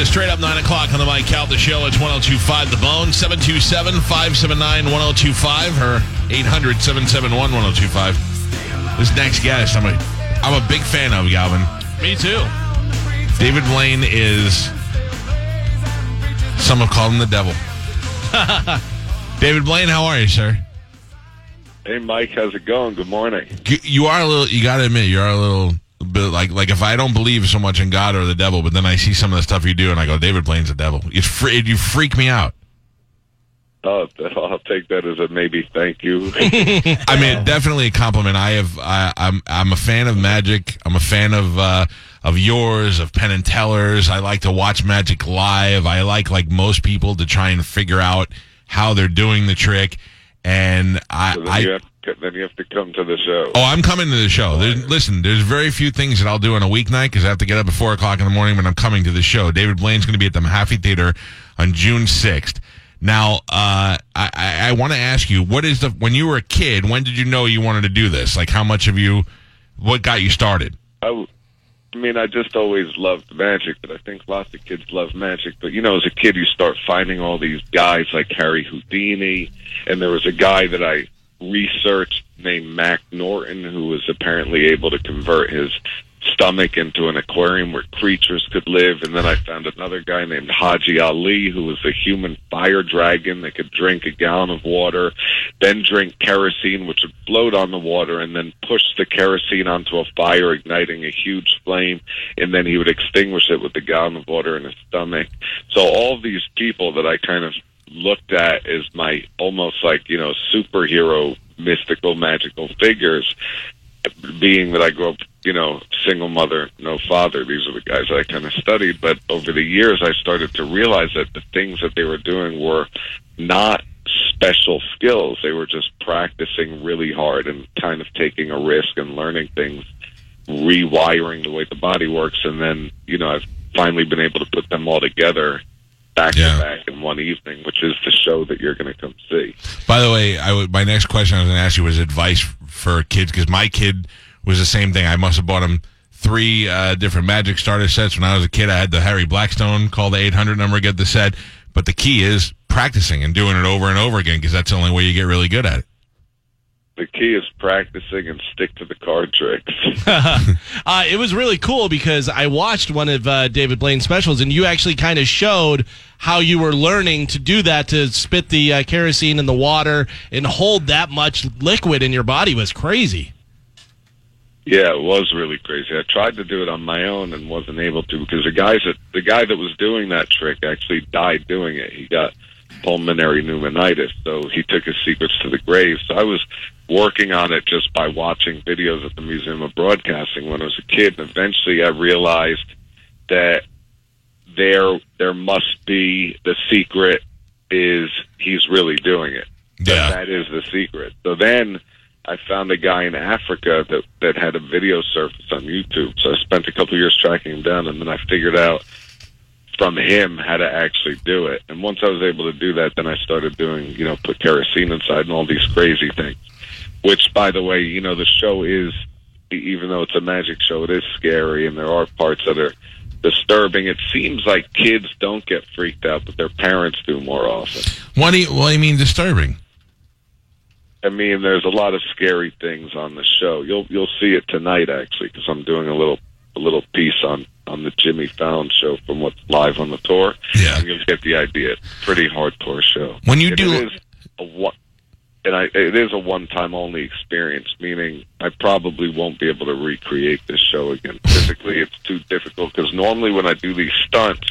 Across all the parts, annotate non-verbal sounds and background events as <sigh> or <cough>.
is straight up 9 o'clock on the Mike Calta Show. It's 1025 The Bone, 727 579 1025 or 800 771 1025. This next guest, I'm a, I'm a big fan of, Galvin. Me too. David Blaine is, some have called him the devil. <laughs> David Blaine, how are you, sir? Hey, Mike, how's it going? Good morning. You- You are a little, you got to admit, you are a little bit like, like if I don't believe so much in God or the devil, but then I see some of the stuff you do and I go, David Blaine's the devil. You, fr- you freak me out. Oh, I'll take that as a maybe thank you. <laughs> I mean, definitely a compliment. I have, I, I'm, I'm a fan of Magic. I'm a fan of, uh, of yours, of Penn and Tellers. I like to watch Magic live. I like, like most people, to try and figure out how they're doing the trick. And I, So I, you have to, then you have to come to the show. Oh, I'm coming to the show. There's, listen, there's very few things that I'll do on a weeknight because I have to get up at four o'clock in the morning. when I'm coming to the show. David Blaine's going to be at the Mahaffey Theater on June sixth. Now, uh, I, I, I want to ask you, what is the when you were a kid? When did you know you wanted to do this? Like, how much of you? What got you started? I mean, I just always loved magic, but I think lots of kids love magic. But you know, as a kid, you start finding all these guys like Harry Houdini, and there was a guy that I researched named Mac Norton who was apparently able to convert his stomach into an aquarium where creatures could live. And then I found another guy named Haji Ali who was a human fire dragon that could drink a gallon of water, then drink kerosene, which would float on the water, and then push the kerosene onto a fire, igniting a huge flame, and then he would extinguish it with the gallon of water in his stomach. So all these people that I kind of looked at as my almost like, you know, superhero mystical magical figures being that I grew up, you know, single mother, no father, these are the guys that I kind of studied. But over the years, I started to realize that the things that they were doing were not special skills. They were just practicing really hard and kind of taking a risk and learning things, rewiring the way the body works. And then, you know, I've finally been able to put them all together back Yeah. to back in one evening, which is the show that you're going to come see. By the way, I would, my next question I was going to ask you was advice for kids because my kid was the same thing. I must have bought him three uh, different Magic starter sets when I was a kid. I had the Harry Blackstone call the 800 number, get the set. But the key is practicing and doing it over and over again because that's the only way you get really good at it. The key is practicing and stick to the card tricks. <laughs> Uh, it was really cool because I watched one of uh, David Blaine's specials, and you actually kind of showed how you were learning to do that to spit the uh, kerosene in the water and hold that much liquid in your body was crazy. Yeah, it was really crazy. I tried to do it on my own and wasn't able to because the guys that the guy that was doing that trick actually died doing it. He got pulmonary pneumonitis, so he took his secrets to the grave. So I was working on it just by watching videos at the Museum of Broadcasting when I was a kid, and eventually I realized that there there must be the secret is he's really doing it. Yeah. that is the secret. So then I found a guy in Africa that that had a video surface on YouTube. So I spent a couple of years tracking him down, and then I figured out from him how to actually do it. And once I was able to do that, then I started doing, you know, put kerosene inside and all these crazy things. Which, by the way, you know, the show is, even though it's a magic show, it is scary, and there are parts that are disturbing. It seems like kids don't get freaked out, but their parents do more often. What do you, what do you mean disturbing? I mean, there's a lot of scary things on the show. You'll you'll see it tonight actually because I'm doing a little a little piece on on the Jimmy Fallon show from what's live on the tour. Yeah. and you'll get the idea. Pretty hardcore show. When you And do- it is a one, and I it is a one time only experience. Meaning, I probably won't be able to recreate this show again physically. It's too difficult because normally when I do these stunts,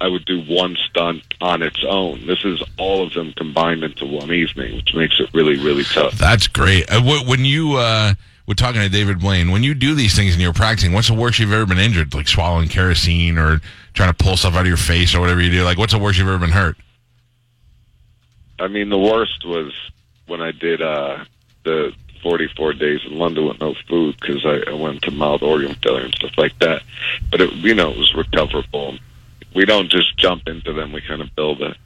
I would do one stunt on its own. This is all of them combined into one evening, which makes it really really tough. That's great. Uh, when you uh, were talking to David Blaine, when you do these things and you're practicing, what's the worst you've ever been injured? Like swallowing kerosene or trying to pull stuff out of your face or whatever you do? Like, what's the worst you've ever been hurt? I mean, the worst was when I did uh, the 44 days in London with no food because I, I went to mild organ failure and stuff like that. But it, you know, it was recoverable. We don't just jump into them. We kind of build a,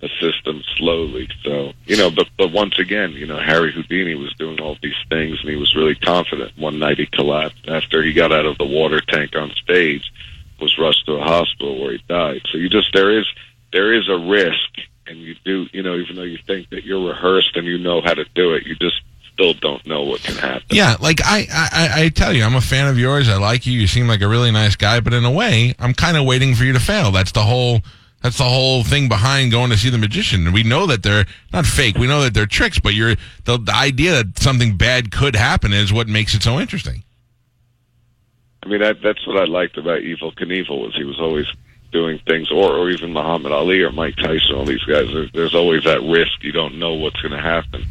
a system slowly. So, you know, but but once again, you know, Harry Houdini was doing all these things and he was really confident. One night he collapsed after he got out of the water tank on stage. was rushed to a hospital where he died. So you just there is there is a risk, and you do you know even though you think that you're rehearsed and you know how to do it, you just still don't know what can happen. Yeah, like I, I, I tell you, I'm a fan of yours. I like you. You seem like a really nice guy, but in a way, I'm kind of waiting for you to fail. That's the whole. That's the whole thing behind going to see the magician. We know that they're not fake. We know that they're tricks, but you're the, the idea that something bad could happen is what makes it so interesting. I mean, that, that's what I liked about Evel Knievel was he was always doing things, or, or even Muhammad Ali or Mike Tyson, all these guys. There, there's always that risk. You don't know what's going to happen.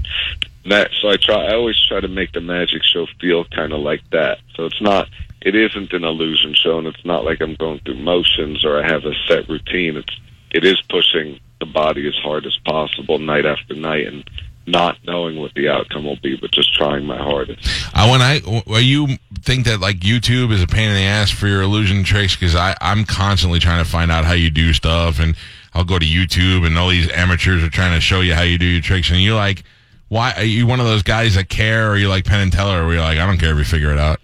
And that so I try. I always try to make the magic show feel kind of like that. So it's not. It isn't an illusion show, and it's not like I'm going through motions or I have a set routine. It's it is pushing the body as hard as possible night after night, and not knowing what the outcome will be, but just trying my hardest. Uh, when I, well, you think that like YouTube is a pain in the ass for your illusion tricks because I I'm constantly trying to find out how you do stuff, and I'll go to YouTube, and all these amateurs are trying to show you how you do your tricks, and you're like, why are you one of those guys that care, or you like Penn and Teller, where you're like, I don't care if you figure it out.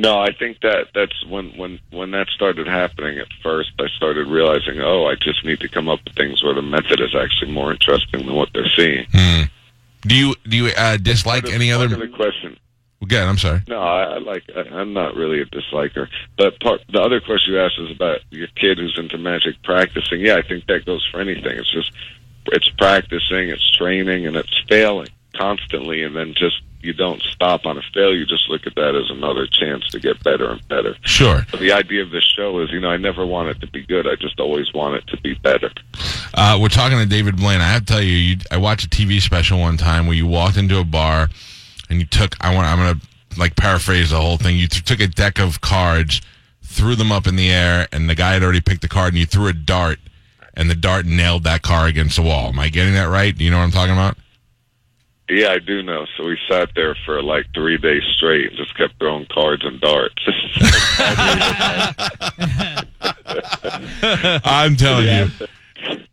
No, I think that that's when when when that started happening. At first, I started realizing, oh, I just need to come up with things where the method is actually more interesting than what they're seeing. Hmm. Do you do you uh, dislike Part of- any other? question? Again, I'm sorry. No, I, I like. I, I'm not really a disliker. But part the other question you asked is about your kid who's into magic practicing. Yeah, I think that goes for anything. It's just it's practicing, it's training, and it's failing constantly, and then just you don't stop on a failure. You just look at that as another chance to get better and better. Sure. But the idea of this show is, you know, I never want it to be good. I just always want it to be better. Uh, we're talking to David Blaine. I have to tell you, you, I watched a TV special one time where you walked into a bar and you took. I want. I'm gonna like paraphrase the whole thing. You t- took a deck of cards, threw them up in the air, and the guy had already picked the card, and you threw a dart, and the dart nailed that car against the wall. Am I getting that right? Do you know what I'm talking about? Yeah, I do know. So we sat there for like three days straight and just kept throwing cards and darts. <laughs> I'm telling you.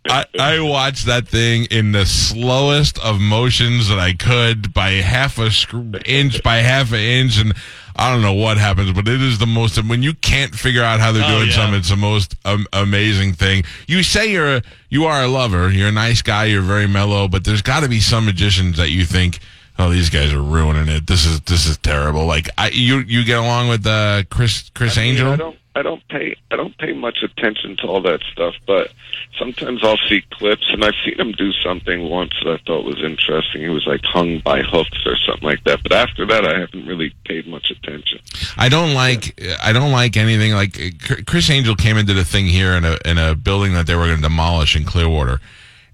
I, I watched that thing in the slowest of motions that I could by half a screw, inch by half an inch, and I don't know what happens, but it is the most. When you can't figure out how they're Oh, doing yeah. something, it's the most um, amazing thing. You say you're a, you are a lover, you're a nice guy, you're very mellow, but there's got to be some magicians that you think, oh, these guys are ruining it. This is this is terrible. Like I, you you get along with uh, Criss Criss I mean, Angel. I don't. Pay. I don't pay much attention to all that stuff, but sometimes I'll see clips, and I've seen him do something once that I thought was interesting. He was like hung by hooks or something like that. But after that, I haven't really paid much attention. I don't like I don't like anything like Criss Angel came into the thing here in a in a building that they were going to demolish in Clearwater,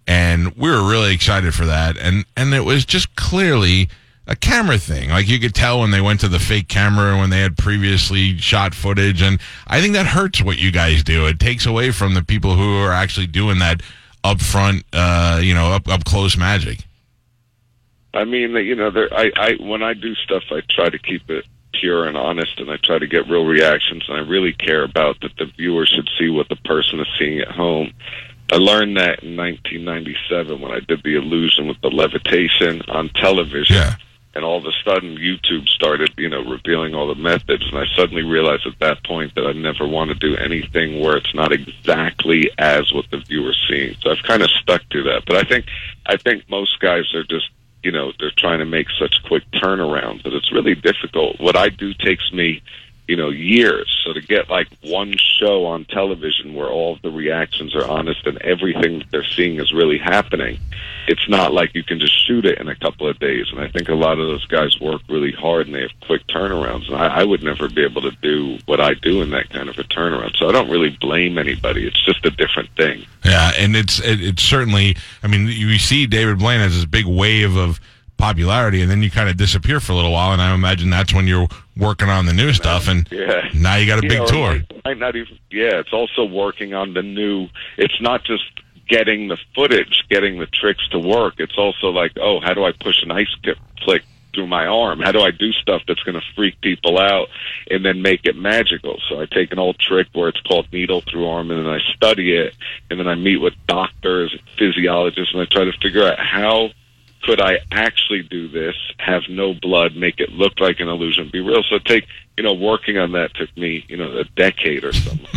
and we were really excited for that. And and it was just clearly a camera thing. Like you could tell when they went to the fake camera when they had previously shot footage. And I think that hurts what you guys do. It takes away from the people who are actually doing that upfront, uh, you know, up up close magic. I mean, you know, there. I, I when I do stuff, I try to keep it pure and honest, and I try to get real reactions, and I really care about that the viewer should see what the person is seeing at home. I learned that in 1997 when I did the illusion with the levitation on television. Yeah. And all of a sudden, YouTube started, you know, revealing all the methods, and I suddenly realized at that point that I never want to do anything where it's not exactly as what the viewer's seeing. So I've kind of stuck to that. But I think, I think most guys are just, you know, they're trying to make such quick turnarounds that it's really difficult. What I do takes me, you know, years. So to get like one show on television where all of the reactions are honest and everything that they're seeing is really happening, it's not like you can just shoot it in a couple of days. And I think a lot of those guys work really hard and they have quick turnarounds. And I, I would never be able to do what I do in that kind of a turnaround. So I don't really blame anybody. It's just a different thing. Yeah, and it's it, it's certainly. I mean, you see David Blaine has this big wave of popularity, and then you kind of disappear for a little while, and I imagine that's when you're working on the new stuff, and Yeah. now you got a You big tour. Might, not even. Yeah, it's also working on the new. It's not just getting the footage, getting the tricks to work. It's also like, oh, how do I push an ice flick through my arm? How do I do stuff that's going to freak people out and then make it magical? So I take an old trick where it's called needle through arm, and then I study it, and then I meet with doctors, physiologists, and I try to figure out how could I actually do this, have no blood, make it look like an illusion, be real? So take, you know, working on that took me, you know, a decade or something.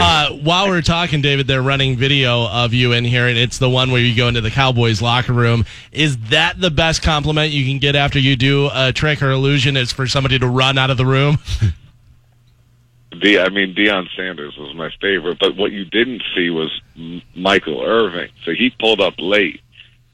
Uh, while we're talking, David, they're running video of you in here, and it's the one where you go into the Cowboys locker room. Is that the best compliment you can get after you do a trick or illusion? Is for somebody to run out of the room? <laughs> I mean, Deion Sanders was my favorite, but what you didn't see was M- Michael Irving. So he pulled up late,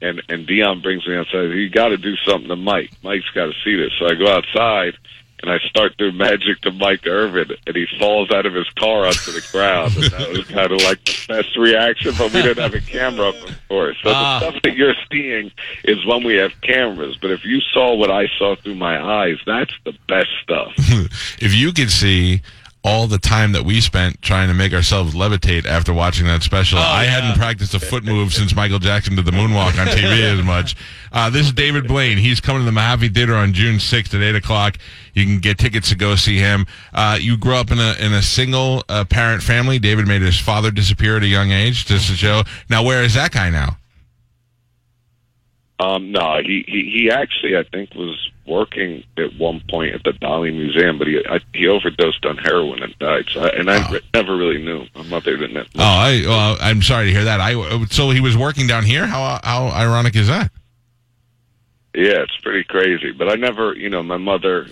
and and Deion brings me outside. You got to do something to Mike. Mike's got to see this. So I go outside and I start doing magic to Mike Irvin, and he falls out of his car onto the ground. And that was kind of like the best reaction, but we didn't have a camera up, of course. So Ah. the stuff that you're seeing is when we have cameras. But if you saw what I saw through my eyes, that's the best stuff. <laughs> if you could see all the time that we spent trying to make ourselves levitate after watching that special, I yeah. hadn't practiced a foot move since Michael Jackson did the moonwalk on TV as <laughs> much. Uh, this is David Blaine. He's coming to the Mahaffey Theater on June 6th at 8 o'clock. You can get tickets to go see him. Uh, you grew up in a in a single uh, parent family. David made his father disappear at a young age just to show. Now, where is that guy now? Um, no, he, he he actually I think was working at one point at the Dali Museum, but he I, he overdosed on heroin and died. So I, and I re- never really knew. My mother didn't. Oh, I well, I'm sorry to hear that. I so he was working down here. How how ironic is that? Yeah, it's pretty crazy. But I never, you know, my mother,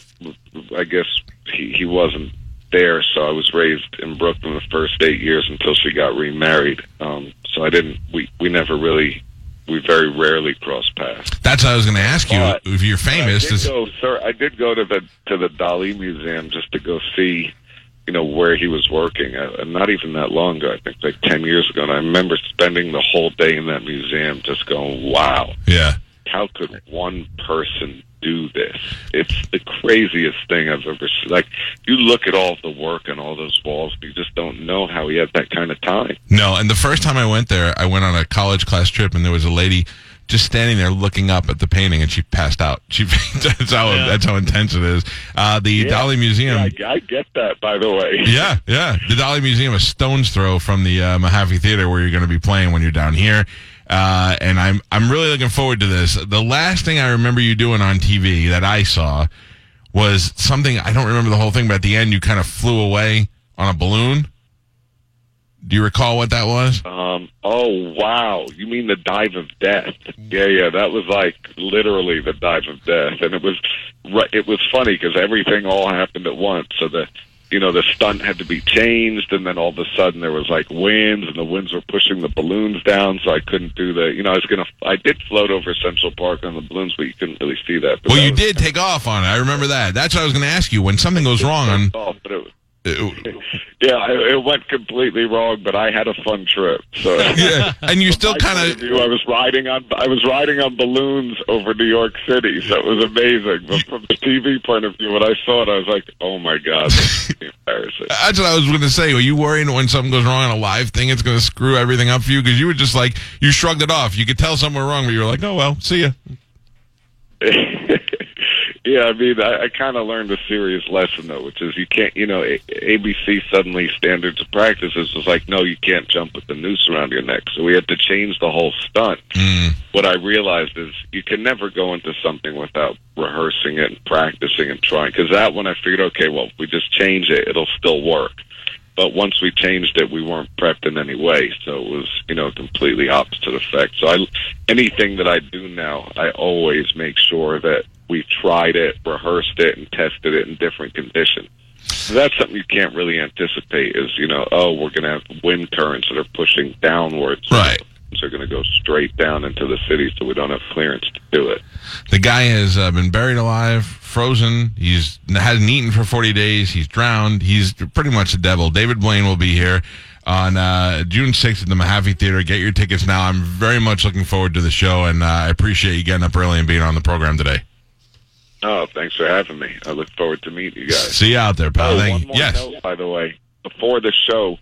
I guess he, he wasn't there, so I was raised in Brooklyn the first eight years until she got remarried. Um, so I didn't, we, we never really, we very rarely cross paths. That's what I was going to ask you. But- if you're famous, I did is, go, sir. I did go to the to the Dali Museum just to go see, you know, where he was working. Uh, not even that long ago. I think like ten years ago. And I remember spending the whole day in that museum, just going, "Wow, yeah. how could one person do this? It's the craziest thing I've ever seen. Like you look at all the work on all those walls, you just don't know how he had that kind of time. No, and the first time I went there, I went on a college class trip, and there was a lady just standing there looking up at the painting, and she passed out. <laughs> She that's how Yeah. that's how intense it is. Uh, the Yeah. Dali Museum. Yeah, I, I get that, by the way. <laughs> Yeah, yeah. The Dali Museum, a stone's throw from the uh, Mahaffey Theater, where you're going to be playing when you're down here. Uh, and I'm I'm really looking forward to this. The last thing I remember you doing on TV that I saw was something I don't remember the whole thing, but at the end you kind of flew away on a balloon. Do you recall what that was? Um. Oh wow! You mean the dive of death? Yeah, yeah. That was like literally the dive of death, and it was it was funny because everything all happened at once. So the you know the stunt had to be changed, and then all of a sudden there was like winds, and the winds were pushing the balloons down, so I couldn't do the. You know, I was gonna. I did float over Central Park on the balloons, but you couldn't really see that. But Well, that you was- did take off on it. I remember that. That's what I was going to ask you. When something goes wrong on, Oh, but it, yeah, it, it went completely wrong, but I had a fun trip. So <laughs> yeah, and you still kind of I was riding on I was riding on balloons over New York City, so it was amazing. But from the TV point of view, when I saw it, I was like, "Oh my god, embarrassing." <laughs> That's what I was going to say. Are you worried when something goes wrong on a live thing, it's going to screw everything up for you? Because you were just like, you shrugged it off. You could tell something wrong, but you were like, oh, well, see ya. <laughs> yeah, I mean, I, I kind of learned a serious lesson though, which is you can't, you know, a- ABC suddenly standards of practices was like, no, you can't jump with the noose around your neck. So we had to change the whole stunt. Mm. What I realized is you can never go into something without rehearsing it and practicing and trying. Because that one, I figured, okay, well, if we just change it, it'll still work. But once we changed it, we weren't prepped in any way, so it was, you know, completely opposite effect. So I, anything that I do now, I always make sure that we tried it, rehearsed it, and tested it in different conditions. So that's something you can't really anticipate. Is you know, oh, we're going to have wind currents that are pushing downwards. Right. Are going to go straight down into the city, so we don't have clearance to do it. The guy has uh, been buried alive, frozen. He's hasn't eaten for 40 days. He's drowned. He's pretty much a devil. David Blaine will be here on uh, June 6th at the Mahaffey Theater. Get your tickets now. I'm very much looking forward to the show, and uh, I appreciate you getting up early and being on the program today. Oh, thanks for having me. I look forward to meeting you guys. See you out there, pal. Oh, Thank one you. more Yes. note, by the way, before the show,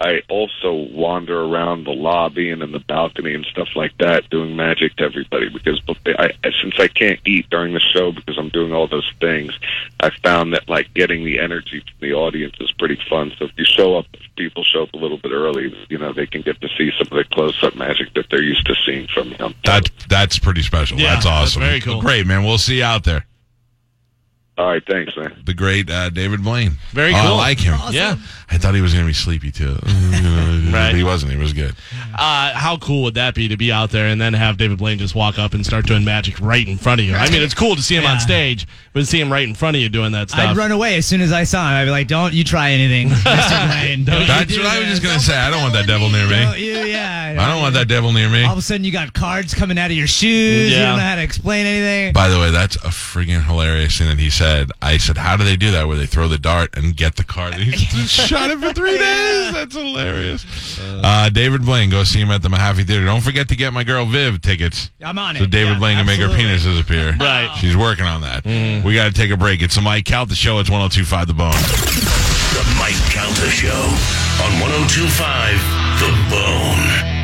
I also wander around the lobby and in the balcony and stuff like that, doing magic to everybody. Because I, since I can't eat during the show because I'm doing all those things, I found that like getting the energy from the audience is pretty fun. So if you show up, if people show up a little bit early, you know they can get to see some of the close-up magic that they're used to seeing from me. on That's that's pretty special. Yeah, that's that's awesome. very cool. Great, man. We'll see you out there. All right, thanks, man. The great uh, David Blaine. Very Oh, I like him. Yeah. I thought he was going to be sleepy too. <laughs> Right. He wasn't. He was good. Uh, how cool would that be to be out there and then have David Blaine just walk up and start doing magic right in front of you? I mean, it's cool to see him on stage, but to see him right in front of you doing that stuff. I'd run away as soon as I saw him. I'd be like, "Don't you try anything, <laughs> Mr. Blaine. Don't you That's do what I was just going to say. I don't want that devil near me. Don't you? Yeah. I don't want that devil near me. All of a sudden, you got cards coming out of your shoes. Yeah. You don't know how to explain anything. By the way, that's a friggin' hilarious thing that he said. I said, "How do they do that? Where they throw the dart and get the card?" And he <laughs> shot it for three days. That's hilarious. Uh, David Blaine, go see him at the Mahaffey Theater. Don't forget to get my girl Viv tickets. I'm on it. So David Yeah, Blaine can make her absolutely. penis disappear. <laughs> Right. She's working on that. We got to take a break. It's the Mike Calta Show. It's 1025 The Bone. The Mike Calta Show on 1025 The Bone.